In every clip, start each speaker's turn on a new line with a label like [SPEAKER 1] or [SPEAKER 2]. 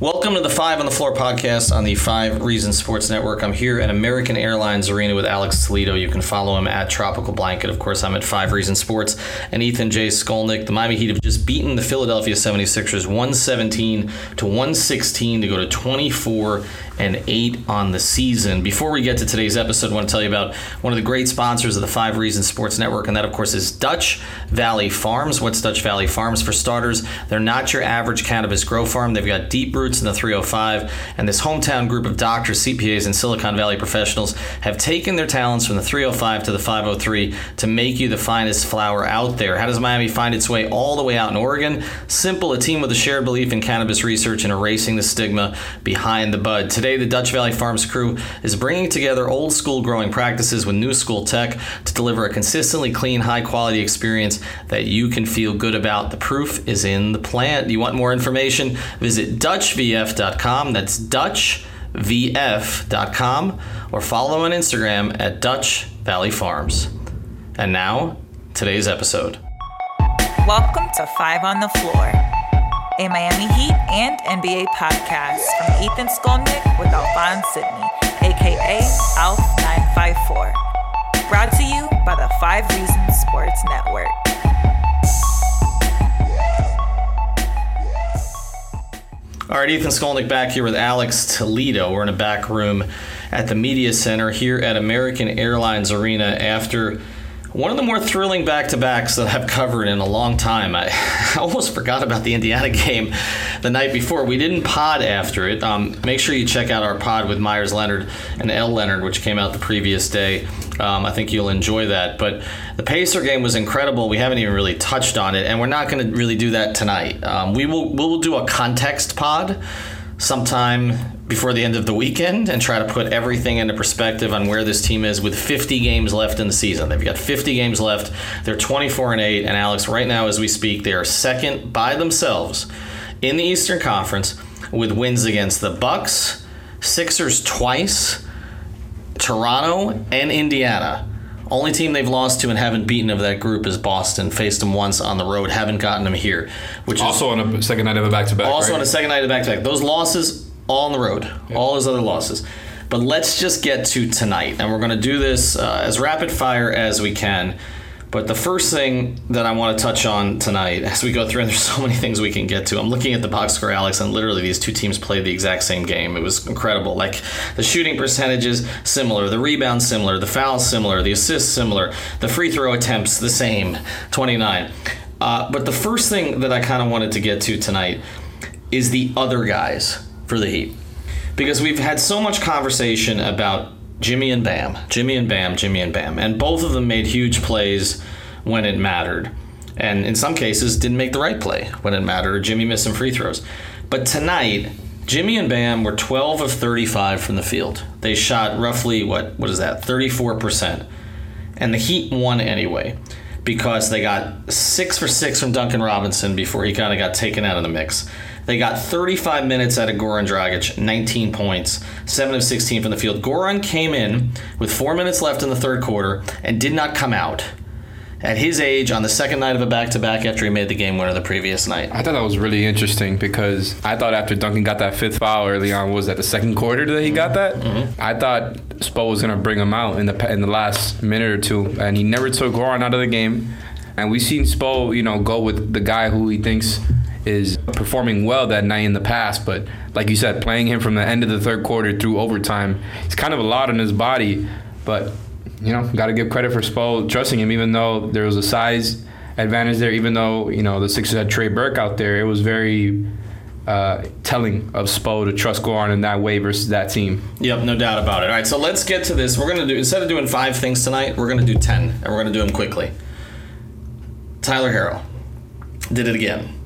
[SPEAKER 1] Welcome to the Five on the Floor podcast on the Five Reasons Sports Network. I'm here at American Airlines Arena with Alex Toledo. You can follow him at Tropical Blanket. Of course, I'm at Five Reasons Sports. And Ethan J. Skolnick. The Miami Heat have just beaten the Philadelphia 76ers 117 to 116 to go to 24 and 8 on the season. Before we get to today's episode, I want to tell you about one of the great sponsors of the Five Reasons Sports Network, and that, of course, is Dutch Valley Farms. What's Dutch Valley Farms? For starters, they're not your average cannabis grow farm. They've got deep roots in the 305, and this hometown group of doctors, CPAs, and Silicon Valley professionals have taken their talents from the 305 to the 503 to make you the finest flower out there. How does Miami find its way all the way out in Oregon? Simple, a team with a shared belief in cannabis research and erasing the stigma behind the bud. Today, the Dutch Valley Farms crew is bringing together old school growing practices with new school tech to deliver a consistently clean, high quality experience that you can feel good about. The proof is in the plant. You want more information? Visit DutchVF.com. That's DutchVF.com or follow on Instagram at Dutch Valley Farms. And now, today's episode.
[SPEAKER 2] Welcome to Five on the Floor, a Miami Heat and NBA podcast from Ethan Skolnick with Alphonse Sydney, aka Alf954. Brought to you by the Five Reasons Sports Network.
[SPEAKER 1] All right, Ethan Skolnick back here with Alex Toledo. We're in a back room at the Media Center here at American Airlines Arena after one of the more thrilling back to backs that I've covered in a long time. I, almost forgot about the Indiana game the night before. We didn't pod after it. Um, make sure you check out our pod with Meyers Leonard and Elle Leonard, which came out the previous day. Um, I think you'll enjoy that. But the Pacer game was incredible. We haven't even really touched on it, and we're not going to really do that tonight. Um, we will we will do a context pod sometime before the end of the weekend and try to put everything into perspective on where this team is with 50 games left in the season. They've got 50 games left. They're 24 and 8 and Alex right now as we speak they are second by themselves in the Eastern Conference with wins against the Bucks, Sixers twice, Toronto and Indiana. Only team they've lost to and haven't beaten of that group is Boston. Faced them once on the road, haven't gotten them here. Which
[SPEAKER 3] also on a second night of a back to back.
[SPEAKER 1] Also
[SPEAKER 3] right?
[SPEAKER 1] on a second night of back to back. Those losses all on the road. Yep. All those other losses. But let's just get to tonight, and we're going to do this uh, as rapid fire as we can. But the first thing that I want to touch on tonight, as we go through, and there's so many things we can get to. I'm looking at the box score, Alex, and literally these two teams played the exact same game. It was incredible. Like the shooting percentages similar, the rebounds similar, the fouls similar, the assists similar, the free throw attempts the same, 29. Uh, but the first thing that I kind of wanted to get to tonight is the other guys for the Heat. Because we've had so much conversation about Jimmy and Bam, Jimmy and Bam, Jimmy and Bam, and both of them made huge plays when it mattered. And in some cases, didn't make the right play when it mattered. Jimmy missed some free throws. But tonight, Jimmy and Bam were 12 of 35 from the field. They shot roughly, what, what is that, 34%. And the Heat won anyway because they got six for six from Duncan Robinson before he kind of got taken out of the mix. They got 35 minutes out of Goran Dragic, 19 points, 7 of 16 from the field. Goran came in with four minutes left in the third quarter and did not come out. At his age, on the second night of a back to back after he made the game winner the previous night.
[SPEAKER 3] I thought that was really interesting because I thought after Duncan got that fifth foul early on, was that the second quarter that he got that? Mm-hmm. I thought Spo was going to bring him out in the in the last minute or two, and he never took Goran out of the game. And we've seen Spo, you know, go with the guy who he thinks is performing well that night in the past. But like you said, playing him from the end of the third quarter through overtime, it's kind of a lot on his body. But you know, got to give credit for Spo trusting him, even though there was a size advantage there. Even though you know the Sixers had Trey Burke out there, it was very uh, telling of Spo to trust Goran in that way versus that team.
[SPEAKER 1] Yep, no doubt about it. All right, so let's get to this. We're gonna do instead of doing five things tonight, we're gonna do ten, and we're gonna do them quickly. Tyler Herro did it again.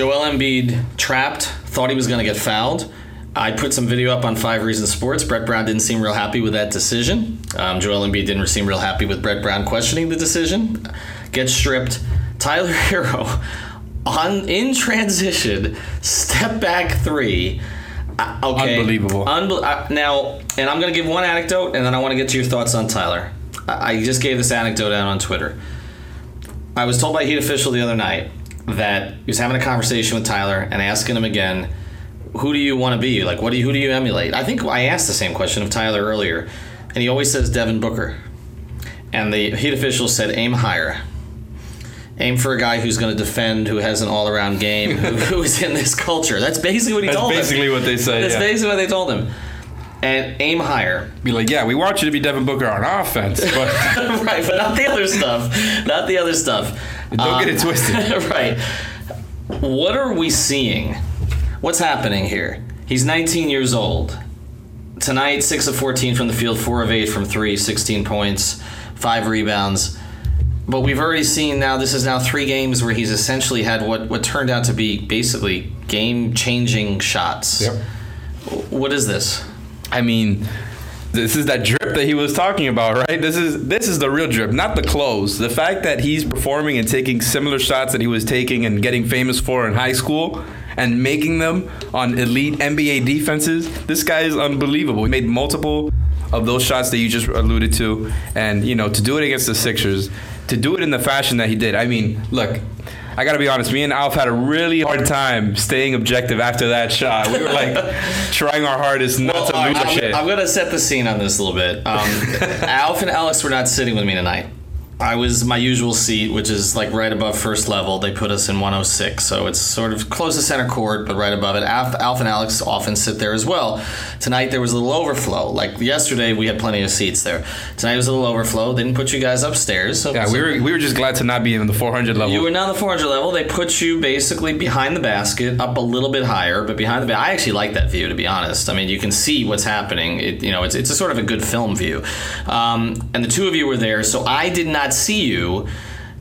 [SPEAKER 1] Joel Embiid trapped, thought he was gonna get fouled. I put some video up on Five Reasons Sports. Brett Brown didn't seem real happy with that decision. Um, Joel Embiid didn't seem real happy with Brett Brown questioning the decision. Gets stripped. Tyler Herro on in transition, step back three. Uh, okay,
[SPEAKER 3] Unbelievable.
[SPEAKER 1] Unbe- uh, now, and I'm going to give one anecdote, and then I want to get to your thoughts on Tyler. I, I just gave this anecdote out on Twitter. I was told by a Heat official the other night that he was having a conversation with Tyler and asking him again, "Who do you want to be? Like, what do you who do you emulate?" I think I asked the same question of Tyler earlier, and he always says Devin Booker, and the Heat official said, "Aim higher." Aim for a guy who's going to defend, who has an all-around game, who, who is in this culture. That's basically what he
[SPEAKER 3] That's
[SPEAKER 1] told him.
[SPEAKER 3] That's basically what they say.
[SPEAKER 1] That's
[SPEAKER 3] yeah.
[SPEAKER 1] basically what they told him. And aim higher.
[SPEAKER 3] Be like, yeah, we want you to be Devin Booker on offense, but
[SPEAKER 1] right, but not the other stuff. Not the other stuff.
[SPEAKER 3] Don't get it uh, twisted.
[SPEAKER 1] right. What are we seeing? What's happening here? He's 19 years old. Tonight, 6 of 14 from the field, 4 of 8 from 3, 16 points, 5 rebounds. But we've already seen now, this is now three games where he's essentially had what, what turned out to be basically game changing shots. Yep. What is this?
[SPEAKER 3] I mean, this is that drip that he was talking about, right? This is this is the real drip, not the clothes. The fact that he's performing and taking similar shots that he was taking and getting famous for in high school and making them on elite NBA defenses. This guy is unbelievable. He made multiple of those shots that you just alluded to and you know, to do it against the Sixers, to do it in the fashion that he did. I mean, look, I gotta be honest. Me and Alf had a really hard time staying objective after that shot. We were like trying our hardest not to lose our
[SPEAKER 1] I'm,
[SPEAKER 3] shit.
[SPEAKER 1] I'm gonna set the scene on this a little bit. Um, Alf and Alex were not sitting with me tonight. I was my usual seat, which is like right above first level. They put us in 106, so it's sort of close to center court, but right above it. Alf, Alf and Alex often sit there as well. Tonight there was a little overflow. Like yesterday, we had plenty of seats there. Tonight was a little overflow. They didn't put you guys upstairs. So,
[SPEAKER 3] yeah,
[SPEAKER 1] so
[SPEAKER 3] we were we were just glad to not be in the 400 level.
[SPEAKER 1] you were not on the 400 level. They put you basically behind the basket, up a little bit higher, but behind the basket. I actually like that view, to be honest. I mean, you can see what's happening. It, you know, it's, it's a sort of a good film view. Um, and the two of you were there, so I did not see you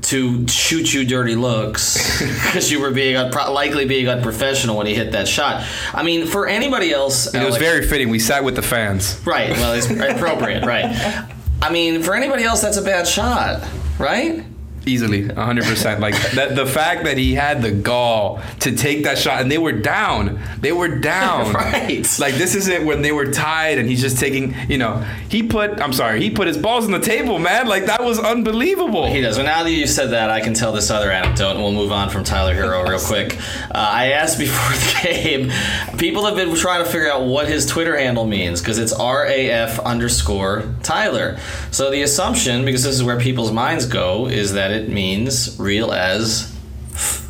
[SPEAKER 1] to shoot you dirty looks because you were being un- likely being unprofessional when he hit that shot. I mean, for anybody else,
[SPEAKER 3] it was very fitting. We sat with the fans.
[SPEAKER 1] right. Well, it's appropriate, right? I mean, for anybody else, that's a bad shot, right?
[SPEAKER 3] Easily, 100%. Like that, the fact that he had the gall to take that shot, and they were down. They were down.
[SPEAKER 1] Right.
[SPEAKER 3] Like this isn't when they were tied, and he's just taking. You know, he put. I'm sorry, he put his balls on the table, man. Like that was unbelievable.
[SPEAKER 1] He does. Well, now that you said that, I can tell this other anecdote, and we'll move on from Tyler Herro real quick. Uh, I asked before the game. People have been trying to figure out what his Twitter handle means because it's RAF underscore Tyler. So the assumption, because this is where people's minds go, is that it means real as.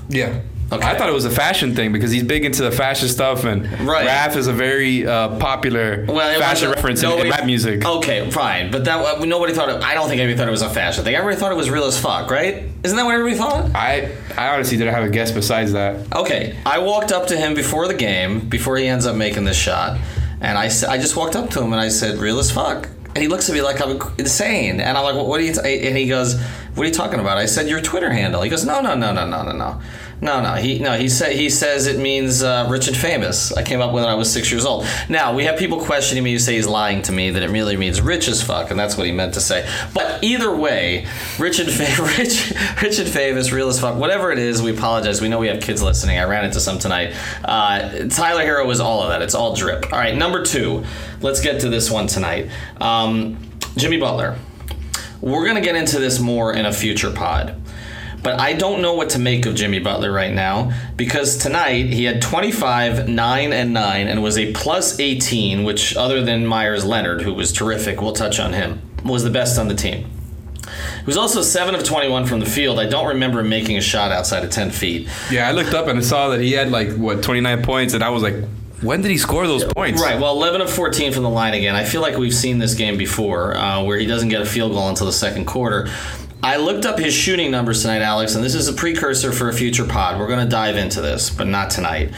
[SPEAKER 3] Yeah.
[SPEAKER 1] Okay.
[SPEAKER 3] I thought it was a fashion thing because he's big into the fashion stuff, and
[SPEAKER 1] Right.
[SPEAKER 3] Raf is a very uh, popular
[SPEAKER 1] Well,
[SPEAKER 3] fashion
[SPEAKER 1] wasn't-
[SPEAKER 3] reference in, in rap music.
[SPEAKER 1] Okay, fine, but that uh, nobody thought. It, I don't think anybody thought it was a fashion thing. Everybody thought it was real as fuck, right? Isn't that what everybody thought?
[SPEAKER 3] I I honestly didn't have a guess besides that.
[SPEAKER 1] Okay, I walked up to him before the game, before he ends up making this shot, and I I just walked up to him and I said, "Real as fuck." And he looks at me like I'm insane, and I'm like, "What are you?" T-? And he goes, "What are you talking about?" I said, "Your Twitter handle." He goes, "No, no, no, no, no, no, no." No, no, he no, he said he says it means uh, rich and famous. I came up with it when I was six years old. Now we have people questioning me who say he's lying to me that it really means rich as fuck, and that's what he meant to say. But either way, rich and fa- rich, rich and famous, real as fuck, whatever it is. We apologize. We know we have kids listening. I ran into some tonight. Uh, Tyler Herro is all of that. It's all drip. All right, number two. Let's get to this one tonight. Um, Jimmy Butler. We're gonna get into this more in a future pod. But I don't know what to make of Jimmy Butler right now because tonight he had 25, 9, and 9 and was a plus 18, which, other than Meyers Leonard, who was terrific, we'll touch on him, was the best on the team. He was also 7 of 21 from the field. I don't remember him making a shot outside of 10 feet.
[SPEAKER 3] Yeah, I looked up and I saw that he had like what 29 points, and I was like, when did he score those points?
[SPEAKER 1] Right. Well, 11 of 14 from the line again. I feel like we've seen this game before, uh, where he doesn't get a field goal until the second quarter. I looked up his shooting numbers tonight, Alex, and this is a precursor for a future pod. We're going to dive into this, but not tonight.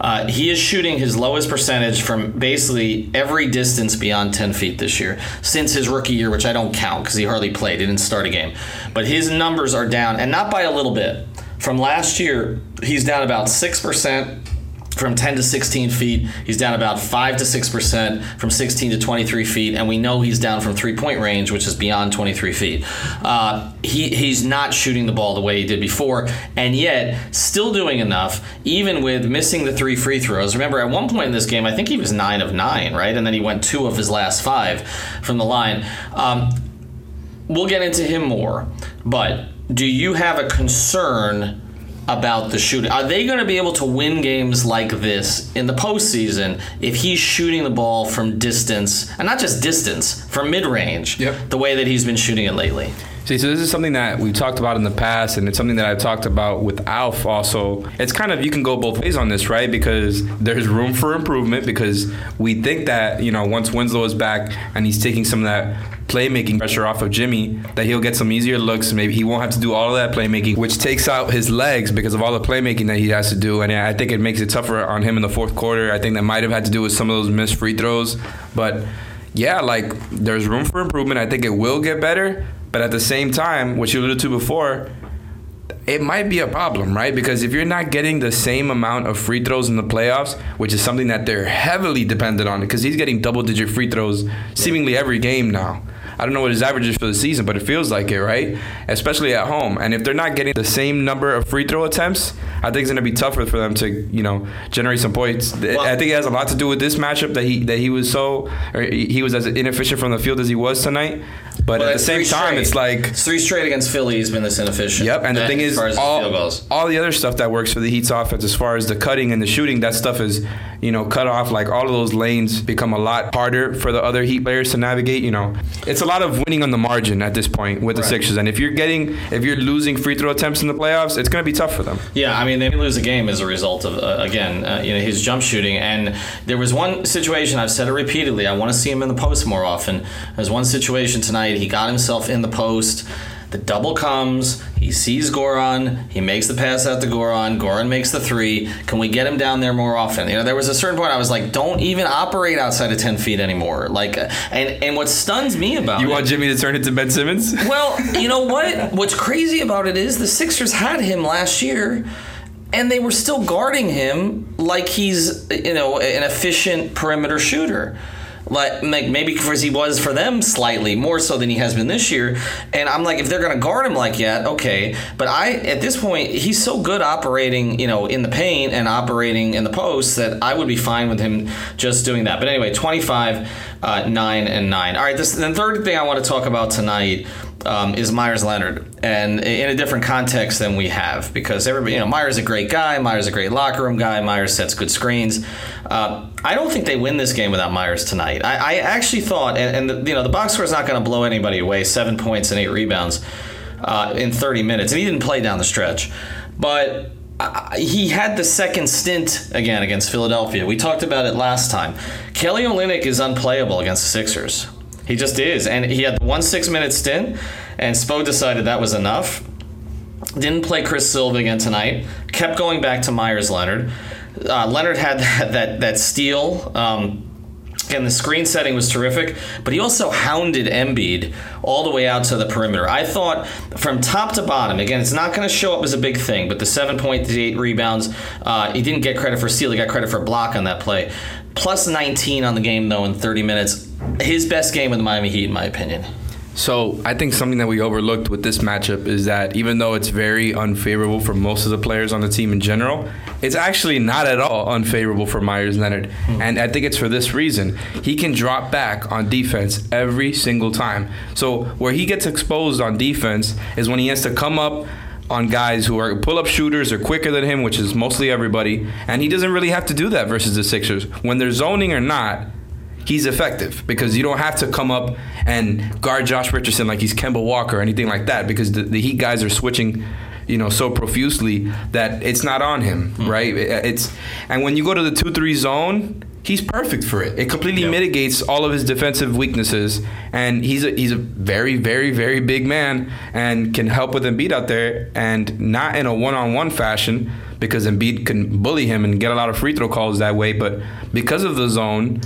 [SPEAKER 1] Uh, he is shooting his lowest percentage from basically every distance beyond 10 feet this year since his rookie year, which I don't count because he hardly played. He didn't start a game. But his numbers are down, and not by a little bit. From last year, he's down about 6% from 10 to 16 feet. He's down about 5 to 6% from 16 to 23 feet. And we know he's down from three point range, which is beyond 23 feet. Uh, he, he's not shooting the ball the way he did before, and yet still doing enough, even with missing the three free throws. Remember, at one point in this game, I think he was 9 of 9, right? And then he went two of his last five from the line. Um, we'll get into him more, but do you have a concern? About the shooting. Are they going to be able to win games like this in the postseason if he's shooting the ball from distance, and not just distance, from mid range,
[SPEAKER 3] Yep.
[SPEAKER 1] the way that he's been shooting it lately?
[SPEAKER 3] See, so this is something that we've talked about in the past, and it's something that I've talked about with Alf also. It's kind of, you can go both ways on this, right? Because there's room for improvement because we think that, you know, once Winslow is back and he's taking some of that playmaking pressure off of Jimmy, that he'll get some easier looks. Maybe he won't have to do all of that playmaking, which takes out his legs because of all the playmaking that he has to do. And I think it makes it tougher on him in the fourth quarter. I think that might have had to do with some of those missed free throws. But yeah, like there's room for improvement. I think it will get better. But at the same time, what you alluded to before, it might be a problem, right? Because if you're not getting the same amount of free throws in the playoffs, which is something that they're heavily dependent on, because he's getting double digit free throws seemingly every game now. I don't know what his average is for the season, but it feels like it, right? Especially at home. And if they're not getting the same number of free throw attempts, I think it's going to be tougher for them to, you know, generate some points. I think it has a lot to do with this matchup that he that he was so or he was as inefficient from the field as he was tonight. But
[SPEAKER 1] Well,
[SPEAKER 3] at the same time,
[SPEAKER 1] straight.
[SPEAKER 3] it's like
[SPEAKER 1] It's three straight against Philly. He's been this inefficient.
[SPEAKER 3] Yep, and the thing is, all, all the other stuff that works for the Heat's offense, as far as the cutting and the shooting, that stuff is, you know, cut off. Like all of those lanes become a lot harder for the other Heat players to navigate. You know, it's a lot of winning on the margin at this point with the
[SPEAKER 1] Right.
[SPEAKER 3] Sixers. And if you're getting, if you're losing free throw attempts in the playoffs, it's going to be tough for them.
[SPEAKER 1] Yeah, I mean they may lose a game as a result of uh, again, uh, you know, his jump shooting. And there was one situation I've said it repeatedly. I want to see him in the post more often. There's one situation tonight. He got himself in the post. The double comes. He sees Goran. He makes the pass out to Goran. Goran makes the three. Can we get him down there more often? You know, there was a certain point I was like, don't even operate outside of ten feet anymore. Like, and and what stuns me about
[SPEAKER 3] You
[SPEAKER 1] it,
[SPEAKER 3] want Jimmy to turn into Ben Simmons?
[SPEAKER 1] well, you know what? What's crazy about it is the Sixers had him last year, and they were still guarding him like he's you know an efficient perimeter shooter. Like maybe because he was for them slightly more so than he has been this year, and I'm like if they're gonna guard him like that, okay. But I at this point he's so good operating you know in the paint and operating in the post that I would be fine with him just doing that. But anyway, 25, uh, nine and nine. All right, this the third thing I want to talk about tonight um, is Meyers Leonard, and in a different context than we have, because everybody, you know, Meyers is a great guy, Meyers is a great locker room guy, Meyers sets good screens. Uh, I don't think they win this game without Meyers tonight. I, I actually thought, and, and the, you know, the box score is not going to blow anybody away. Seven points and eight rebounds uh, in 30 minutes, and he didn't play down the stretch, but. Uh, he had the second stint again against Philadelphia. We talked about it last time. Kelly Olynyk is unplayable against the Sixers. He just is. And he had one six minute stint, and Spo decided that was enough. Didn't play Chris Silva again tonight. Kept going back to Meyers Leonard. Uh, Leonard had that that, that steal. Um, and the screen setting was terrific, but he also hounded Embiid all the way out to the perimeter. I thought from top to bottom, again, it's not going to show up as a big thing, but the 7.8 rebounds, uh, he didn't get credit for steal, he got credit for block on that play. Plus 19 on the game, though, in 30 minutes. His best game with the Miami Heat, in my opinion.
[SPEAKER 3] So I think something that we overlooked with this matchup is that even though it's very unfavorable for most of the players on the team in general, it's actually not at all unfavorable for Meyers Leonard. Hmm. And I think it's for this reason. He can drop back on defense every single time. So where he gets exposed on defense is when he has to come up on guys who are pull up shooters or quicker than him, which is mostly everybody, and he doesn't really have to do that versus the Sixers. When they're zoning or not, he's effective because you don't have to come up and guard Josh Richardson like he's Kemba Walker or anything like that because the, the Heat guys are switching you know so profusely that it's not on him
[SPEAKER 1] Hmm.
[SPEAKER 3] right it's and when you go to the 2-3 zone he's perfect for it it completely
[SPEAKER 1] Yeah.
[SPEAKER 3] mitigates all of his defensive weaknesses and he's a he's a very very very big man and can help with Embiid out there and not in a one-on-one fashion because Embiid can bully him and get a lot of free throw calls that way but because of the zone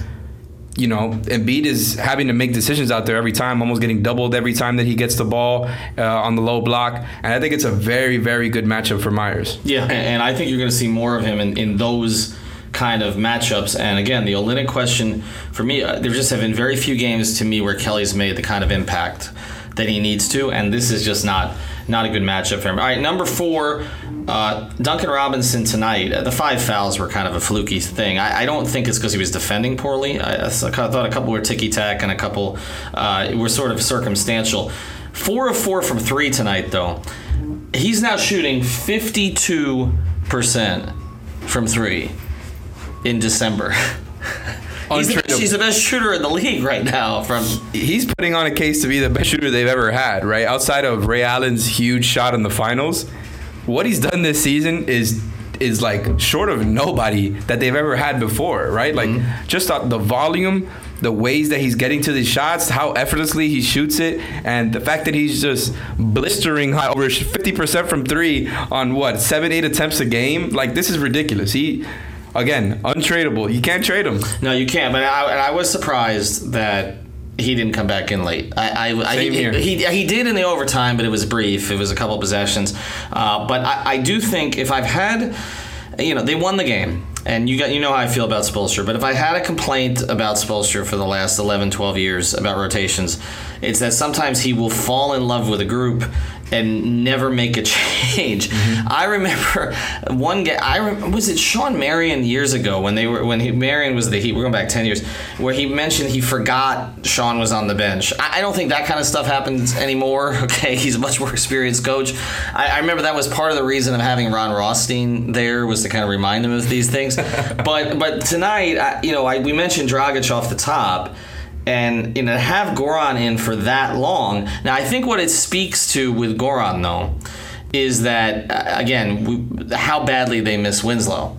[SPEAKER 3] you know, Embiid is having to make decisions out there every time, almost getting doubled every time that he gets the ball uh, on the low block. And I think it's a very, very good matchup for Meyers.
[SPEAKER 1] Yeah, and, I think you're going to see more of him in, in those kind of matchups. And again, the Olynyk question for me, uh, there just have been very few games to me where Kelly's made the kind of impact that he needs to, and this is just not not a good matchup for him. All right, number four, uh, Duncan Robinson tonight. The five fouls were kind of a fluky thing. I, I don't think it's because he was defending poorly. I, I thought a couple were ticky tack and a couple uh, were sort of circumstantial. Four of four from three tonight, though. He's now shooting 52% from three in December. he's, the best,
[SPEAKER 3] Untradeable.
[SPEAKER 1] he's the best shooter in the league right now. From
[SPEAKER 3] He's putting on a case to be the best shooter they've ever had, right? Outside of Ray Allen's huge shot in the finals, what he's done this season is is like short of nobody that they've ever had before, right? Like mm-hmm. just the volume, the ways that he's getting to the shots, how effortlessly he shoots it, and the fact that he's just blistering high over 50% from 3 on what, 7 8 attempts a game? Like this is ridiculous. He again, untradeable. You can't trade him.
[SPEAKER 1] no, you can't. But I, I was surprised that he didn't come back in late. I, I, I
[SPEAKER 3] Same
[SPEAKER 1] he,
[SPEAKER 3] here.
[SPEAKER 1] he he did in the overtime, but it was brief. It was a couple possessions. Uh, but I, I do think if I've had, you know, they won the game. And you got you know how I feel about Spoelstra, but if I had a complaint about Spoelstra for the last 11, 12 years about rotations, it's that sometimes he will fall in love with a group and never make a change. Mm-hmm. I remember one guy. I rem- was it Shawn Marion years ago when they were when he, Marion was the Heat. We're going back ten years, where he mentioned he forgot Sean was on the bench. I, I don't think that kind of stuff happens anymore. Okay, he's a much more experienced coach. I, I remember that was part of the reason of having Ron Rothstein there was to kind of remind him of these things. but but tonight, I, you know, I, we mentioned Dragic off the top and you know have Goran in for that long. Now I think what it speaks to with Goran though is that uh, again we, how badly they miss Winslow.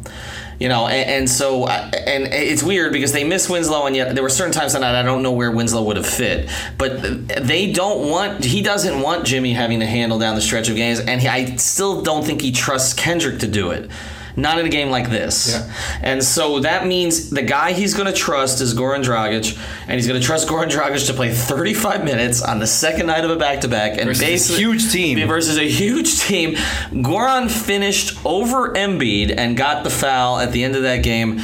[SPEAKER 1] You know, and, and so uh, and it's weird because they miss Winslow, and yet there were certain times that I don't know where Winslow would have fit. But they don't want he doesn't want Jimmy having to handle down the stretch of games, and he, I still don't think he trusts Kendrick to do it. Not in a game like this.
[SPEAKER 3] Yeah.
[SPEAKER 1] And so that means the guy he's going to trust is Goran Dragic, and he's going to trust Goran Dragic to play 35 minutes on the second night of a back-to-back, and
[SPEAKER 3] Versus a huge team.
[SPEAKER 1] versus a huge team. Goran finished over Embiid and got the foul at the end of that game,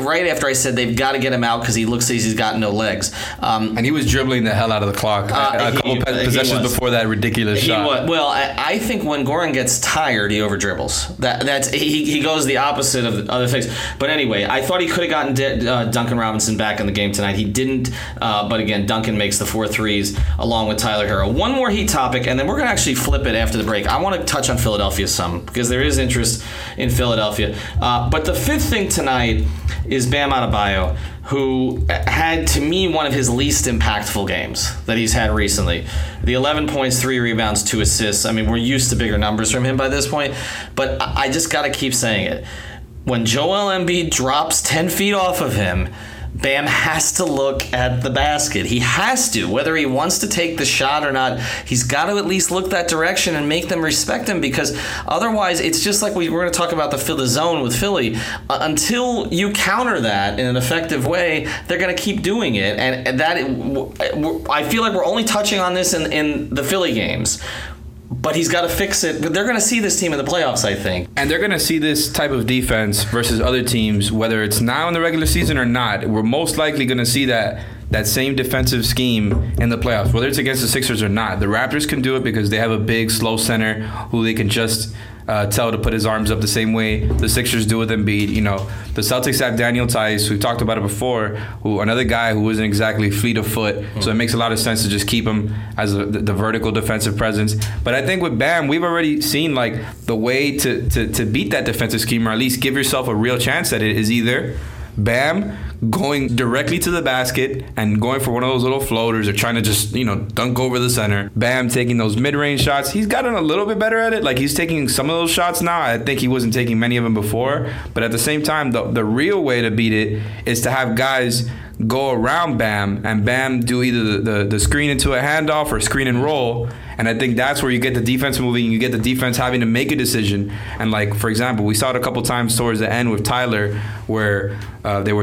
[SPEAKER 1] right after I said they've got to get him out because he looks as like he's got no legs. Um,
[SPEAKER 3] And he was dribbling the hell out of the clock
[SPEAKER 1] Uh,
[SPEAKER 3] a, couple
[SPEAKER 1] he
[SPEAKER 3] possessions before that ridiculous
[SPEAKER 1] He
[SPEAKER 3] shot.
[SPEAKER 1] wa- well, I, I think when Goran gets tired, he over dribbles. That that's he, he goes the opposite of the other things. But anyway, I thought he could have gotten De- uh, Duncan Robinson back in the game tonight. He didn't. Uh, but again, Duncan makes the four threes along with Tyler Herro. One more Heat topic, and then we're gonna actually flip it after the break. I want to touch on Philadelphia some because there is interest in Philadelphia. Uh, but the fifth thing tonight is Bam Adebayo, who had to me one of his least impactful games that he's had recently. The 11 points, three rebounds, two assists. I mean, we're used to bigger numbers from him by this point, but I just got to keep saying it. When Joel Embiid drops 10 feet off of him, Bam has to look at the basket. He has to, whether he wants to take the shot or not. He's got to at least look that direction and make them respect him because otherwise, it's just like we were going to talk about the Philly zone with Philly. Uh, until you counter that in an effective way, they're going to keep doing it, and, and that I feel like we're only touching on this in in the Philly games. But he's got to fix it. They're going to see this team in the playoffs, I think.
[SPEAKER 3] And they're going to see this type of defense versus other teams, whether it's now in the regular season or not. We're most likely going to see that that same defensive scheme in the playoffs, whether it's against the Sixers or not. The Raptors can do it because they have a big, slow center who they can just uh, tell to put his arms up the same way the Sixers do with Embiid. You know, the Celtics have Daniel Theis, we talked about it before, who another guy who isn't exactly fleet of foot. So it makes a lot of sense to just keep him as a, the, the vertical defensive presence. But I think with Bam, we've already seen like the way to, to, to beat that defensive scheme, or at least give yourself a real chance at it, is either Bam going directly to the basket and going for one of those little floaters or trying to just, you know, dunk over the center. Bam taking those mid range shots. He's gotten a little bit better at it. Like he's taking some of those shots now. I think he wasn't taking many of them before. But at the same time, the, the real way to beat it is to have guys go around Bam and Bam do either the, the, the, screen into a handoff or screen and roll. And I think that's where you get the defense moving. You get the defense having to make a decision. And like for example, we saw it a couple times towards the end with Tyler, where uh, they were.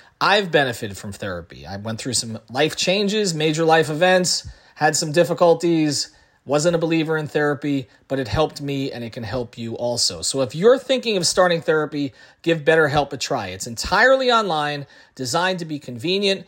[SPEAKER 4] I've benefited from therapy. I went through some life changes, major life events, had some difficulties wasn't a believer in therapy, but it helped me and it can help you also. So if you're thinking of starting therapy, give BetterHelp a try. It's entirely online, designed to be convenient,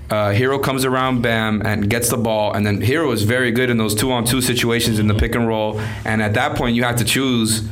[SPEAKER 3] Uh, Herro comes around Bam and gets the ball, and then Herro is very good in those two-on-two situations in the pick and roll. And at that point, you have to choose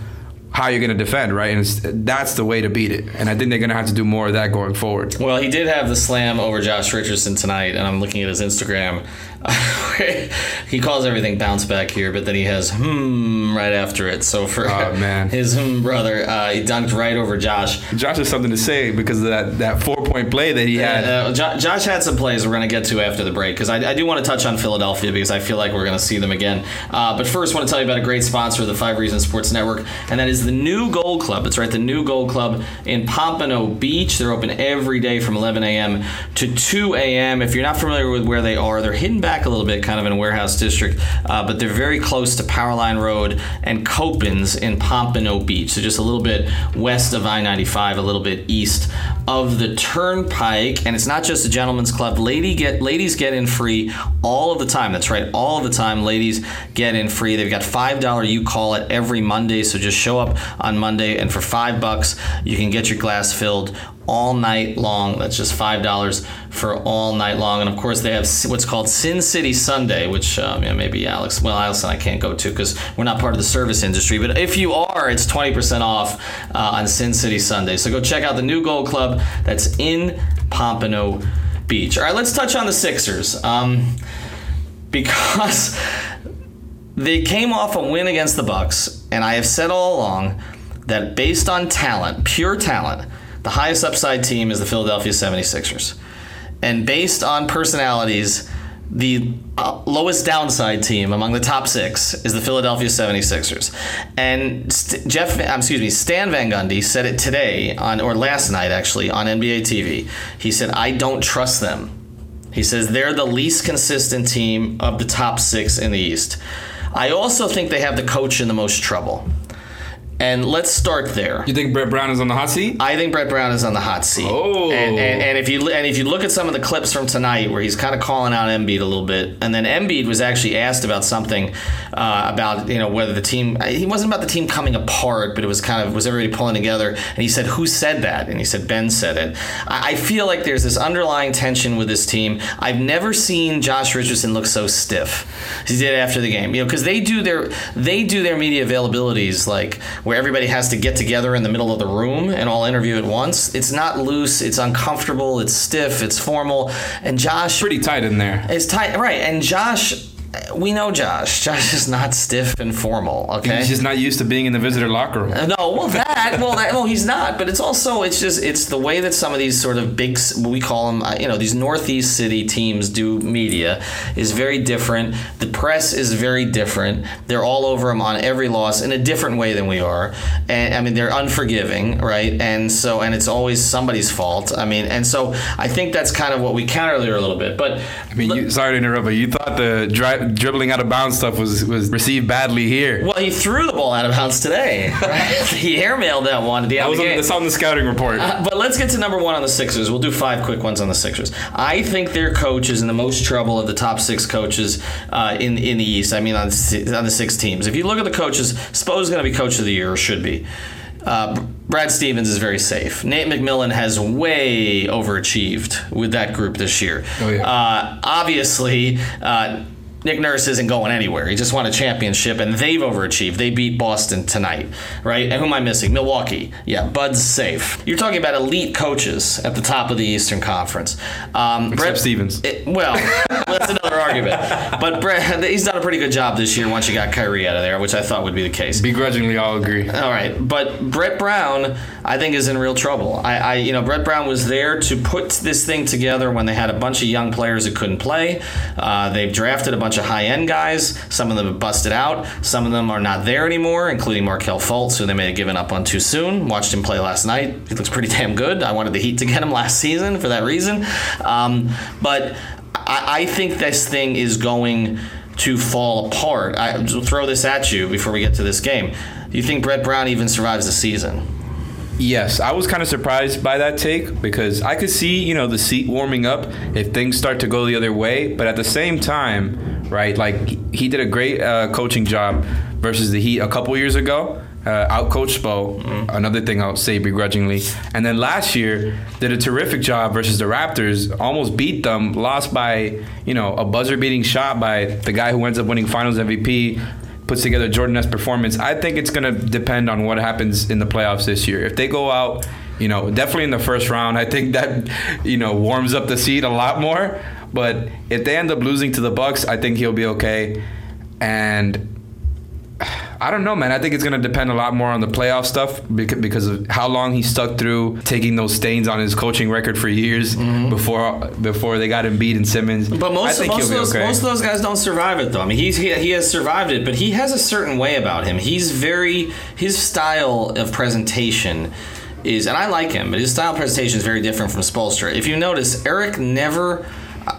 [SPEAKER 3] how you're going to defend, right? And that's the way to beat it. And I think they're going to have to do more of that going forward.
[SPEAKER 1] Well, he did have the slam over Josh Richardson tonight, and I'm looking at his Instagram. he calls everything bounce back here, but then he has hmm right after it. So for
[SPEAKER 3] oh, man.
[SPEAKER 1] his hmm brother, uh, he dunked right over Josh.
[SPEAKER 3] Josh has something to say because of that, that four point play that he had.
[SPEAKER 1] Uh, Josh had some plays we're going to get to after the break because I, I, do want to touch on Philadelphia because I feel like we're going to see them again. Uh, but first, I want to tell you about a great sponsor of the Five Reasons Sports Network, and that is the New Gold Club. That's right, the New Gold Club in Pompano Beach. They're open every day from 11 a.m. to 2 a.m. If you're not familiar with where they are, they're hidden back a little bit, kind of in warehouse district, uh, but they're very close to Powerline Road and Copans in Pompano Beach. So just a little bit west of I 95, a little bit east of the Turnpike. And it's not just a gentleman's club. Lady get ladies get in free all of the time. That's right, all of the time. Ladies get in free. They've got five dollar you call it every Monday. So just show up on Monday, and for five bucks, you can get your glass filled all night long. That's just five dollars for all night long. And of course, they have what's called Sin City Sunday, which um, maybe Alex, well, and I can't go to because we're not part of the service industry. But if you are, it's twenty percent off uh, on Sin City Sunday. So go check out the new Gold Club that's in Pompano Beach. All right, let's touch on the Sixers um, because. They came off a win against the Bucks, and I have said all along that based on talent, pure talent, the highest upside team is the Philadelphia 76ers. And based on personalities, the uh, lowest downside team among the top six is the Philadelphia 76ers. And St- Jeff, um, excuse me, Stan Van Gundy said it today on, or last night actually, on NBA TV. He said, I don't trust them. He says they're the least consistent team of the top six in the East. I also think they have the coach in the most trouble. And let's start there.
[SPEAKER 3] You think Brett Brown is on the hot seat?
[SPEAKER 1] I think Brett Brown is on the hot seat.
[SPEAKER 3] Oh.
[SPEAKER 1] and, and, and if you and if you look at some of the clips from tonight, where he's kind of calling out Embiid a little bit, and then Embiid was actually asked about something uh, about you know whether the team he wasn't about the team coming apart, but it was kind of was everybody pulling together, and he said who said that, and he said Ben said it. I, I feel like there's this underlying tension with this team. I've never seen Josh Richardson look so stiff as he did after the game, you know, because they do their they do their media availabilities like where everybody has to get together in the middle of the room and all interview at once. It's not loose, it's uncomfortable, it's stiff, it's formal. And Josh
[SPEAKER 3] Pretty tight in there.
[SPEAKER 1] It's tight right, and Josh we know Josh. Josh is not stiff and formal, okay?
[SPEAKER 3] He's just not used to being in the visitor locker room.
[SPEAKER 1] No, well that, well that, well he's not, but it's also it's just it's the way that some of these sort of big we call them uh, you know these northeast city teams do media is very different. The press is very different. They're all over him on every loss in a different way than we are, and I mean they're unforgiving, right? And so and it's always somebody's fault. I mean, and so I think that's kind of what we counter there a little bit, but
[SPEAKER 3] I mean, you, sorry to interrupt, but you thought the dri- dribbling out of bounds stuff was was received badly here.
[SPEAKER 1] well he threw the ball out of bounds today. Right? he airmailed that one at the
[SPEAKER 3] That was
[SPEAKER 1] the
[SPEAKER 3] on, that's on the scouting report.
[SPEAKER 1] Uh, But let's get to number one on the Sixers. We'll do five quick ones on the Sixers. I think their coach is in the most trouble of the top six coaches uh, in in the East. I mean, on, si- on the six teams. If you look at the coaches, Spo is going to be coach of the year or should be. Uh, Brad Stevens is very safe. Nate McMillan has way overachieved with that group this year.
[SPEAKER 3] Oh, yeah.
[SPEAKER 1] uh, obviously, uh, Nick Nurse isn't going anywhere. He just won a championship, and they've overachieved. They beat Boston tonight, right? And who am I missing? Milwaukee. Yeah, Bud's safe. You're talking about elite coaches at the top of the Eastern Conference. Um,
[SPEAKER 3] Except Stevens.
[SPEAKER 1] it- well, that's another argument. But Brett, he's done a pretty good job this year once you got Kyrie out of there, which I thought would be the case.
[SPEAKER 3] Begrudgingly, I'll agree.
[SPEAKER 1] All right, but Brett Brown, I think, is in real trouble. I, I, you know, Brett Brown was there to put this thing together when they had a bunch of young players that couldn't play. Uh, they've drafted a bunch of high-end guys. Some of them have busted out. Some of them are not there anymore, including Markelle Fultz, who they may have given up on too soon. Watched him play last night. He looks pretty damn good. I wanted the Heat to get him last season for that reason. Um, but I, I think this thing is going to fall apart. I will throw this at you before we get to this game. Do you think Brett Brown even survives the season?
[SPEAKER 3] Yes, I was kind of surprised by that take because I could see, you know, the seat warming up if things start to go the other way. But at the same time, right, like he- did a great uh, coaching job versus the Heat a couple years ago. Uh, out coach Spo, another thing I'll say begrudgingly. And then last year did a terrific job versus the Raptors, almost beat them, lost by, you know, a buzzer beating shot by the guy who ends up winning finals MVP, puts together Jordan-esque performance. I think it's going to depend on what happens in the playoffs this year. If they go out, you know, definitely in the first round, I think that, you know, warms up the seat a lot more. But if they end up losing to the Bucks, I think he'll be okay. And I don't know, man. I think it's going to depend a lot more on the playoff stuff because of how long he stuck through taking those stains on his coaching record for years before before they got Embiid and Simmons.
[SPEAKER 1] Mm-hmm. But most, most, of those,
[SPEAKER 3] okay.
[SPEAKER 1] most of those guys don't survive it, though. I mean, he's, he, he has survived it, but he has a certain way about him. He's very, his style of presentation is, and I like him, but his style of presentation is very different from Spoelstra. If you notice, Eric never,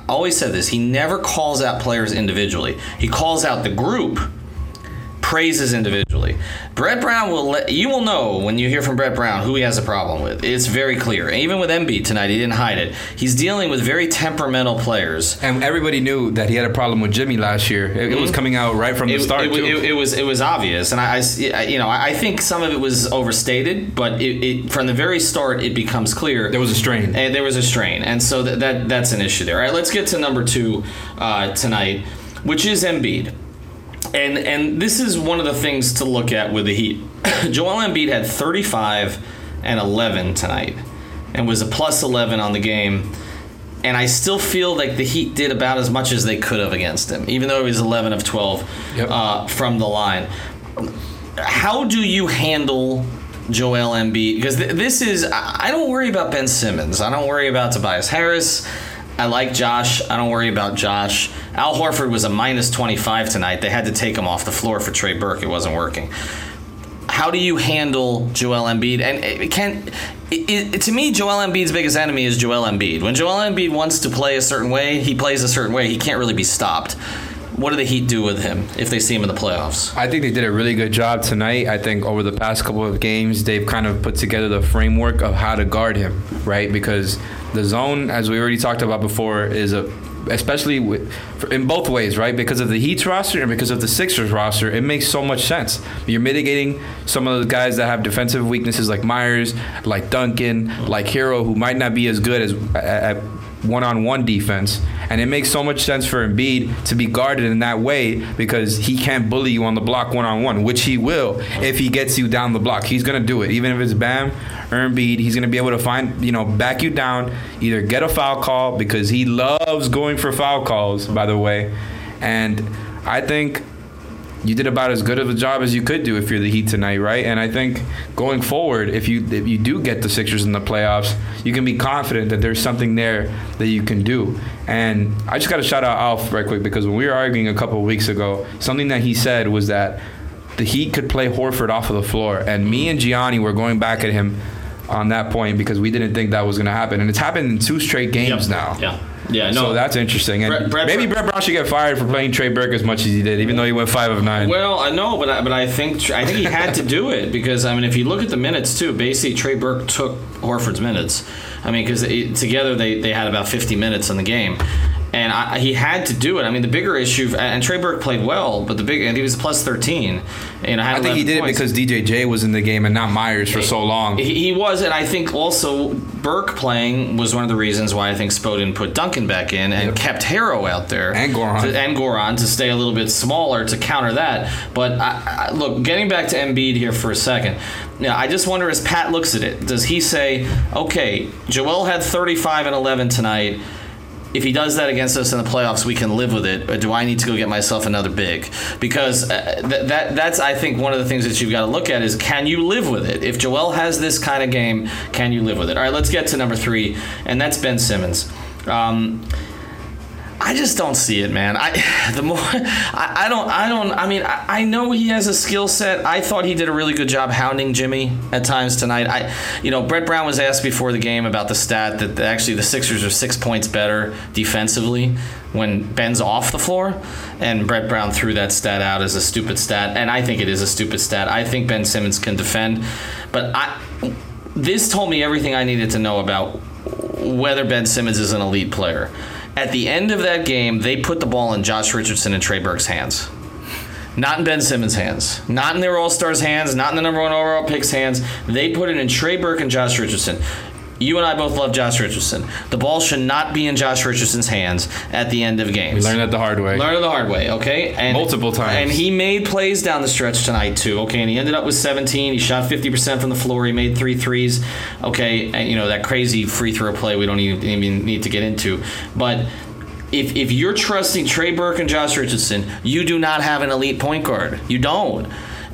[SPEAKER 1] Always said this, he never calls out players individually. He calls out the group praises individually. Brett Brown will let you will know when you hear from Brett Brown who he has a problem with. It's very clear. Even with Embiid tonight, he didn't hide it. He's dealing with very temperamental players.
[SPEAKER 3] And everybody knew that he had a problem with Jimmy last year. It, it was coming out right from the
[SPEAKER 1] Mm-hmm.
[SPEAKER 3] Start
[SPEAKER 1] it,
[SPEAKER 3] too.
[SPEAKER 1] it- it was it was obvious, and I, I- you know I think some of it was overstated, but it, it from the very start it becomes clear
[SPEAKER 3] there was a strain.
[SPEAKER 1] and there was a strain, and so that, that that's an issue there. All right, let's get to number two uh, tonight, which is Embiid, and and this is one of the things to look at with the Heat. Joel Embiid had 35 and 11 tonight, and was a plus 11 on the game. And I still feel like the Heat did about as much as they could have against him, even though he was 11 of 12
[SPEAKER 3] Yep.
[SPEAKER 1] uh, from the line. How do you handle Joel Embiid? Because th- this is, I I don't worry about Ben Simmons. I don't worry about Tobias Harris. I like Josh. I don't worry about Josh. Al Horford was a minus 25 tonight. They had to take him off the floor for Trey Burke. It wasn't working. How do you handle Joel Embiid? And eh, can it, it, to me, Joel Embiid's biggest enemy is Joel Embiid. When Joel Embiid wants to play a certain way, he plays a certain way. He can't really be stopped. What do the Heat do with him if they see him in the playoffs?
[SPEAKER 3] I think they did a really good job tonight. I think over the past couple of games, they've kind of put together the framework of how to guard him, right? Because the zone, as we already talked about before, is a especially in both ways, right? Because of the Heat's roster and because of the Sixers roster, it makes so much sense. You're mitigating some of the guys that have defensive weaknesses like Meyers, like Duncan, like Herro, who might not be as good as at one-on-one defense, and it makes so much sense for Embiid to be guarded in that way because he can't bully you on the block one-on-one, which he will if he gets you down the block. He's gonna do it, even if it's Bam or Embiid. He's to be able to find, you know, back you down, either get a foul call because he loves going for foul calls, by the way. And I think you did about as good of a job as you could do if you're the Heat tonight, right? And I think going forward, if you if you do get the Sixers in the playoffs, you can be confident that there's something there that you can do. And I just got to shout out Alf right quick because when we were arguing a couple of weeks ago, something that he said was that the Heat could play Horford off of the floor, and me and Gianni were going back at him on that point because we didn't think that was going to happen, and it's happened in two straight games
[SPEAKER 1] Yep.
[SPEAKER 3] now.
[SPEAKER 1] Yeah. Yeah, no.
[SPEAKER 3] So that's interesting, and
[SPEAKER 1] Brett-
[SPEAKER 3] maybe Brett Brown should get fired for playing Trey Burke as much as he did, even though he went five of nine.
[SPEAKER 1] Well, I know, but I, but I think I think he had to do it because I mean, if you look at the minutes too, basically Trey Burke took Horford's minutes. I mean, because together they, they had about 50 minutes in the game. And I, he had to do it. I mean, the bigger issue, and Trey Burke played well, but the big, and he was plus 13. And
[SPEAKER 3] I think he did
[SPEAKER 1] points.
[SPEAKER 3] it because DJJ was in the game and not Meyers for so long.
[SPEAKER 1] He, he was, and I think also Burke playing was one of the reasons why I think Spo didn't put Duncan back in and kept Herro out there
[SPEAKER 3] And Goran
[SPEAKER 1] to, and Goran to stay a little bit smaller to counter that. But I, I, look, getting back to Embiid here for a second. Now, I just wonder as Pat looks at it, does he say, okay, Joel had 35 and 11 tonight. If he does that against us in the playoffs, we can live with it. Or do I need to go get myself another big? Because uh, th- that that's I think one of the things that you've got to look at is can you live with it? If Joel has this kind of game, can you live with it? All right, let's get to number three, and that's Ben Simmons. Um, I just don't see it, man. I the more I, I don't I don't I mean I, I know he has a skill set. I thought he did a really good job hounding Jimmy at times tonight. I you know Brett Brown was asked before the game about the stat that actually the Sixers are six points better defensively when Ben's off the floor, and Brett Brown threw that stat out as a stupid stat, and I think it is a stupid stat. I think Ben Simmons can defend, but I this told me everything I needed to know about whether Ben Simmons is an elite player. At the end of that game, they put the ball in Josh Richardson and Trey Burke's hands. Not in Ben Simmons' hands. Not in their All Stars' hands. Not in the number one overall pick's hands. They put it in Trey Burke and Josh Richardson. You and I both love Josh Richardson. The ball should not be in Josh Richardson's hands at the end of games.
[SPEAKER 3] We learned that the hard way.
[SPEAKER 1] Learn it the hard way, okay? And,
[SPEAKER 3] Multiple times.
[SPEAKER 1] And he made plays down the stretch tonight too, okay? And he ended up with 17. He shot 50% from the floor. He made three threes, okay? And you know that crazy free throw play we don't even, even need to get into, but. If, if you're trusting Trey Burke and Josh Richardson, you do not have an elite point guard. You don't.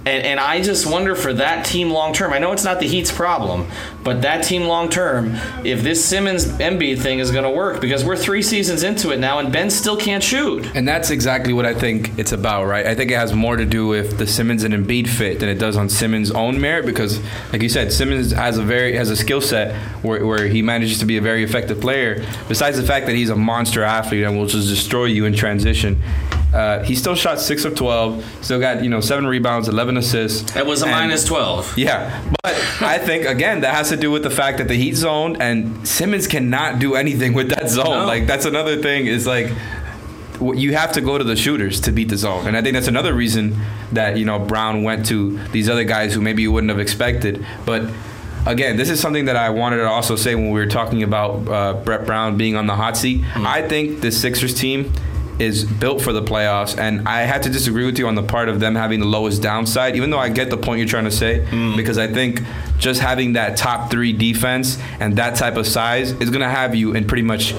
[SPEAKER 1] And, and I just wonder for that team long term. I know it's not the Heat's problem, but that team long term, if this Simmons Embiid thing is going to work, because we're three seasons into it now, and Ben still can't shoot.
[SPEAKER 3] And that's exactly what I think it's about, right? I think it has more to do with the Simmons and Embiid fit than it does on Simmons' own merit because, like you said, Simmons has a very has a skill set where, where he manages to be a very effective player. Besides the fact that he's a monster athlete and will just destroy you in transition, uh, he still shot six of twelve, still got you know seven rebounds, eleven assists.
[SPEAKER 1] That was a
[SPEAKER 3] and-
[SPEAKER 1] minus 12.
[SPEAKER 3] Yeah, but I think again that has to do with the fact that the Heat zoned and Simmons cannot do anything with that zone.
[SPEAKER 1] No.
[SPEAKER 3] Like that's another thing. Is like you have to go to the shooters to beat the zone, and I think that's another reason that you know Brown went to these other guys who maybe you wouldn't have expected, but. Again, this is something that I wanted to also say when we were talking about uh, Brett Brown being on the hot seat. I think the Sixers team is built for the playoffs, and I had to disagree with you on the part of them having the lowest downside, even though I get the point you're trying to say, mm. because I think just having that top three defense and that type of size is going to have you in pretty much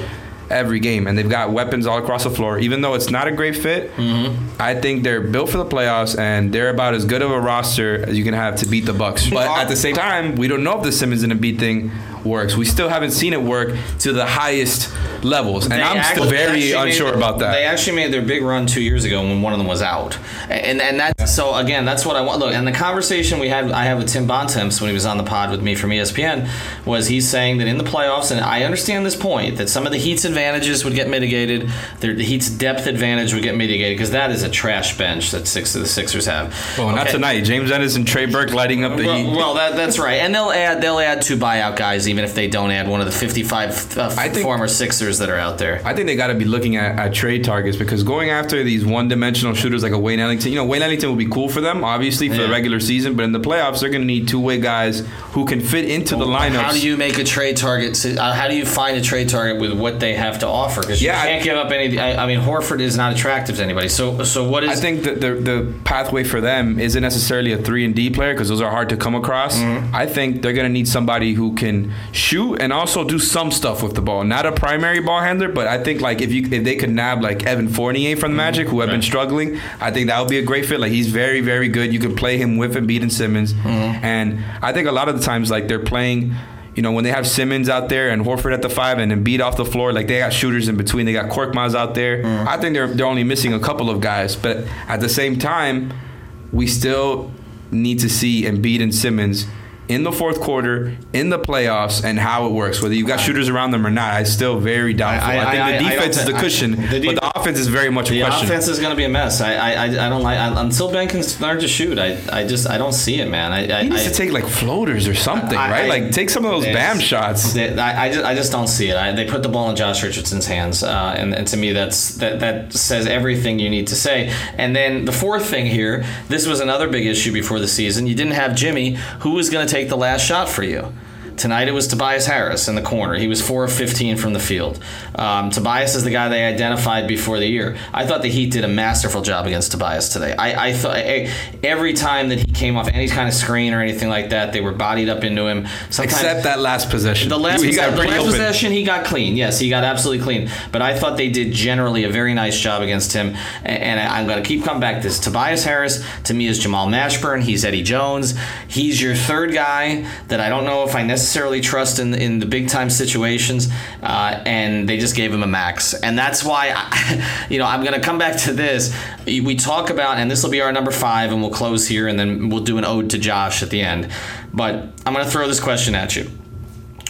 [SPEAKER 3] every game, and they've got weapons all across the floor. Even though it's not a great fit, mm-hmm. I think they're built for the playoffs, and they're about as good of a roster as you can have to beat the Bucks. But at the same time, we don't know if the Simmons is going to Embiid thing works. We still haven't seen it work to the highest levels, and
[SPEAKER 1] They
[SPEAKER 3] I'm still very
[SPEAKER 1] actually made-
[SPEAKER 3] unsure about that.
[SPEAKER 1] They actually made their big run two years ago when one of them was out, and and that so again that's what I want. Look, and the conversation we had I had with Tim Bontemps when he was on the pod with me from ESPN was he's saying that in the playoffs, and I understand this point that some of the Heat's advantages would get mitigated, their, the Heat's depth advantage would get mitigated because that is a trash bench that six of the Sixers have.
[SPEAKER 3] not
[SPEAKER 1] Okay.
[SPEAKER 3] tonight. James Ennis and Trey Burke lighting up the
[SPEAKER 1] Well,
[SPEAKER 3] Heat.
[SPEAKER 1] well, that, that's right, and they'll add they'll add two buyout guys even if they don't add one of the fifty-five uh,
[SPEAKER 3] I think-
[SPEAKER 1] former Sixers that are out there.
[SPEAKER 3] I think they got to be looking at, at trade targets because going after these one-dimensional shooters like a Wayne Ellington, you know, Wayne Ellington will be cool for them, obviously for the regular season, but in the playoffs, they're going to need two-way guys who can fit into the lineups.
[SPEAKER 1] How do you make a trade target? To, uh, how do you find a trade target with what they have to offer? Because
[SPEAKER 3] Yeah, I-
[SPEAKER 1] you can't give up any. I, I mean, Horford is not attractive to anybody. So, so what is?
[SPEAKER 3] I think that the the pathway for them isn't necessarily a three and D player because those are hard to come across.
[SPEAKER 1] Mm-hmm.
[SPEAKER 3] I think they're gonna need somebody who can shoot and also do some stuff with the ball. Not a primary ball handler, but I think like if you if they could nab like Evan Fournier from the Magic, who have been
[SPEAKER 1] Mm-hmm.
[SPEAKER 3] Struggling, I think that would be a great fit. Like he's very very good. You could play him with Embiid and Simmons,
[SPEAKER 1] Mm-hmm.
[SPEAKER 3] and I think a lot of the times like they're playing. You know, when they have Simmons out there and Horford at the five and Embiid off the floor, like they got shooters in between. They got Korkmaz out there.
[SPEAKER 1] Mm-hmm.
[SPEAKER 3] I think they're they're only missing a couple of guys, but at the same time, we still need to see Embiid and Simmons in the fourth quarter, in the playoffs, and how it works. Whether you've got shooters around them or not, I still very doubtful. I,
[SPEAKER 1] I-
[SPEAKER 3] think
[SPEAKER 1] I- I
[SPEAKER 3] the defense is the cushion,
[SPEAKER 1] I- the
[SPEAKER 3] but the offense is very much a
[SPEAKER 1] the
[SPEAKER 3] question.
[SPEAKER 1] The offense is going to be a mess. I, I, I I don't like I, until Ben can start to shoot. I, I just I don't see it, man. I, I,
[SPEAKER 3] he needs
[SPEAKER 1] I,
[SPEAKER 3] to take like floaters or something,
[SPEAKER 1] I-
[SPEAKER 3] right?
[SPEAKER 1] I-
[SPEAKER 3] like take some of those BAM shots.
[SPEAKER 1] They- I, I, just, I just don't see it. I, they put the ball in Josh Richardson's hands, uh, and, and to me, that's that that says everything you need to say. And then the fourth thing here, this was another big issue before the season. You didn't have Jimmy, who was going to take the last shot for you. Tonight it was Tobias Harris in the corner. He was 4 of 15 from the field. Um, Tobias is the guy they identified before the year. I thought the Heat did a masterful job against Tobias today. I, I thought eh, every time that he came off any kind of screen or anything like that, they were bodied up into him. Sometimes,
[SPEAKER 3] Except that last possession.
[SPEAKER 1] the last,
[SPEAKER 3] he, got
[SPEAKER 1] the last possession, he got clean. Yes, he got absolutely clean. But I thought they did generally a very nice job against him. And I- I'm going to keep coming back to this. Tobias Harris, to me, is Jamal Mashburn. He's Eddie Jones. He's your third guy that I don't know if I necessarily trust in, in the big time situations. Uh, and they just gave him a max. And that's why, I, you know, I'm to come back to this. We talk about, and this will be our number five, and we'll close here, and then we'll do an ode to Josh at the end. But I'm to throw this question at you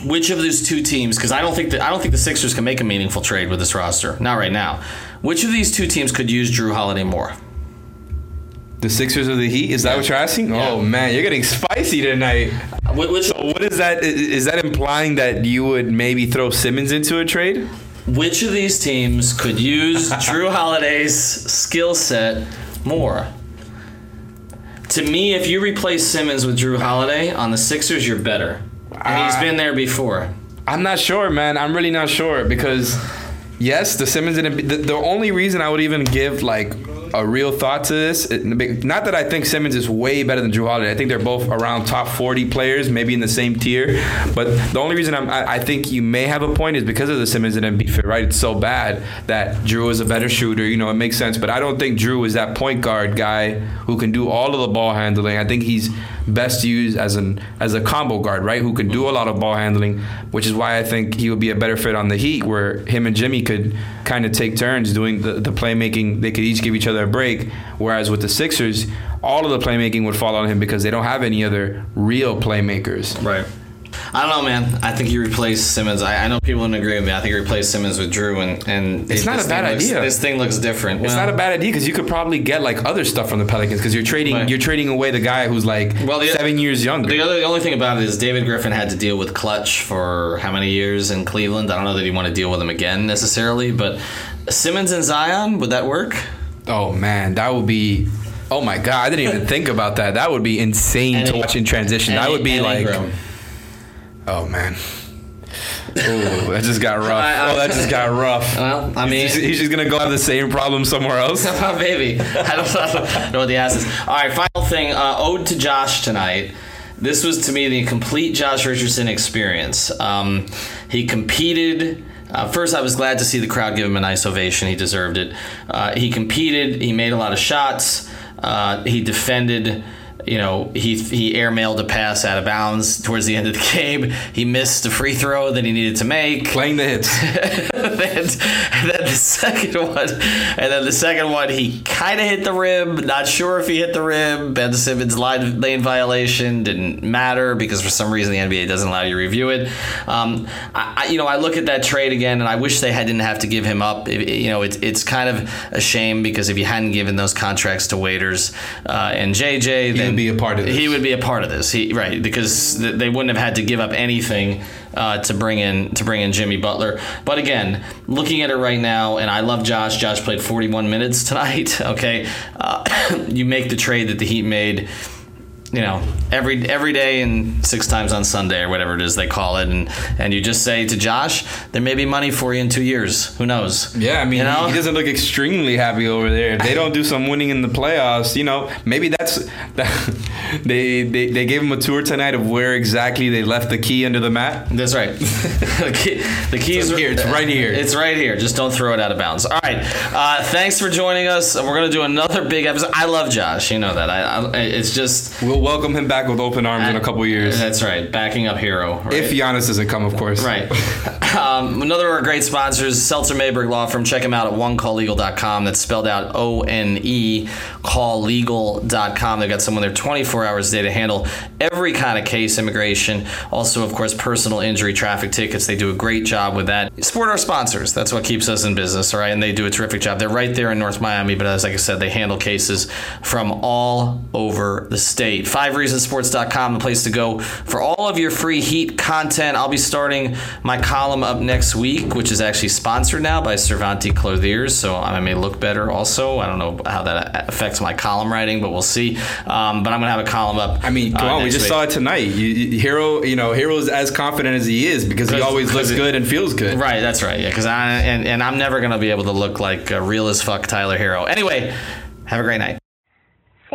[SPEAKER 1] which of these two teams because I don't think that I don't think the Sixers can make a meaningful trade with this roster. Not right now. Which of these two teams could use Jrue Holiday more?
[SPEAKER 3] The Sixers of the Heat? Is that what you're asking? Oh man, you're getting spicy tonight.
[SPEAKER 1] Wh- Which,
[SPEAKER 3] So what is that implying that you would maybe throw Simmons into a trade?
[SPEAKER 1] which of these teams could use Jrue Holiday's skill set more? To me, if you replace Simmons with Drew Holiday on the Sixers, you're better. And he's
[SPEAKER 3] Uh,
[SPEAKER 1] been there before.
[SPEAKER 3] I'm not sure, man. I'm really not sure because yes, the Simmons Embiid- the, the only reason I would even give like a real thought to this. Not that I think Simmons is way better than Jrue Holiday. I think they're both around top 40 players, maybe in the same tier. But the only reason I, I think you may have a point is because of the Simmons and Embiid fit. Right? It's so bad that Jrue is a better shooter. You know, it makes sense. But I don't think Jrue is that point guard guy who can do all of the ball handling. I think he's best used as an as a combo guard, right? Who can do a lot of ball handling, which is why I think he would be a better fit on the Heat, where him and Jimmy could kind of take turns doing the, the playmaking. They could each give each other a break. Whereas with the Sixers, all of the playmaking would fall on him because they don't have any other real playmakers.
[SPEAKER 1] Right. I don't know, man. I think you replace Simmons. I, I know people don't agree with me. I think you replace Simmons with Jrue, and and
[SPEAKER 3] It's
[SPEAKER 1] it-
[SPEAKER 3] not a bad
[SPEAKER 1] looks-
[SPEAKER 3] idea.
[SPEAKER 1] This thing looks different.
[SPEAKER 3] It's
[SPEAKER 1] Well,
[SPEAKER 3] not a bad idea because you could probably get like other stuff from the Pelicans because you're trading
[SPEAKER 1] Right.
[SPEAKER 3] you're trading away the guy who's like
[SPEAKER 1] Well, the-
[SPEAKER 3] seven years younger.
[SPEAKER 1] The other, the only thing about it is David Griffin had to deal with Klutch for how many years in Cleveland. I don't know that he want to deal with him again necessarily, but Simmons and Zion would that work?
[SPEAKER 3] Oh man, that would be. Oh my god, I didn't even think about that. That would be insane
[SPEAKER 1] And-
[SPEAKER 3] to watch in transition. that would be like.
[SPEAKER 1] Ingram.
[SPEAKER 3] Oh man. Oh, that just got rough.
[SPEAKER 1] I- I-
[SPEAKER 3] oh, that just got rough.
[SPEAKER 1] Well, I mean,
[SPEAKER 3] he's, just, he's just gonna go have the same problem somewhere else.
[SPEAKER 1] Maybe. I don't, I don't know what the ass is. All right, final thing. Uh, ode to Josh tonight. This was to me the complete Josh Richardson experience. Um, he competed. Uh, first, I was glad to see the crowd give him a nice ovation. He deserved it. Uh, he competed. He made a lot of shots. Uh, he defended. You know, he he airmailed a pass out of bounds towards the end of the game. He missed the free throw that he needed to make.
[SPEAKER 3] Playing the hits.
[SPEAKER 1] and then the second one, and then the second one, he kind of hit the rim. Not sure if he hit the rim. Ben Simmons line, lane violation didn't matter because for some reason the NBA doesn't allow you to review it. Um, I, you know, I look at that trade again, and I wish they had, didn't have to give him up. It, you know, it's it's kind of a shame because if you hadn't given those contracts to Waiters uh, and JJ, then
[SPEAKER 3] be a part of this.
[SPEAKER 1] He would be a part of this. He right because they wouldn't have had to give up anything uh, to bring in to bring in Jimmy Butler. But again, looking at it right now, and I love Josh. Josh played 41 minutes tonight. Okay, uh, you make the trade that the Heat made you know every every day and six times on Sunday or whatever it is they call it, and and you just say to Josh, there may be money for you in two years. Who knows?
[SPEAKER 3] Yeah, I mean,
[SPEAKER 1] you know?
[SPEAKER 3] he doesn't look extremely happy over there. If they don't do some winning in the playoffs, you know, maybe that's they they they gave him a tour tonight of where exactly they left the key under the mat.
[SPEAKER 1] That's right. the, key, the keys
[SPEAKER 3] It's here. It's right here.
[SPEAKER 1] It's right here. Just don't throw it out of bounds. All right. Uh, thanks for joining us. We're gonna do another big episode. I love Josh. You know that. I, I it's just
[SPEAKER 3] We'll welcome him back with open arms in a couple years.
[SPEAKER 1] That's right. Backing up Herro. Right?
[SPEAKER 3] If Giannis doesn't come, of course.
[SPEAKER 1] Right. um, another of our great sponsors, Seltzer Mayberg Law Firm. Check them out at onecalllegal.com. That's spelled out O N E, calllegal.com. They've got someone there 24 hours a day to handle every kind of case, immigration, also, of course, personal injury, traffic tickets. They do a great job with that. Support our sponsors. That's what keeps us in business, all right? And they do a terrific job. They're right there in North Miami, but as like I said, they handle cases from all over the state. FiveReasonsSports.com, the place to go for all of your free Heat content. I'll be starting my column up next week, which is actually sponsored now by Cervanti Clothiers, so I may look better also. I don't know how that affects my column writing, but we'll see. Um, but I'm going to have a column up.
[SPEAKER 3] I mean, come
[SPEAKER 1] uh,
[SPEAKER 3] on, we just
[SPEAKER 1] week.
[SPEAKER 3] saw it tonight. You, you- Herro, you know, Herro is as confident as he is because he always looks
[SPEAKER 1] it-
[SPEAKER 3] good and feels good.
[SPEAKER 1] Right, that's right. Yeah, because I and, and I'm never gonna be able to look like a real as fuck Tyler Herro. Anyway, have a great night.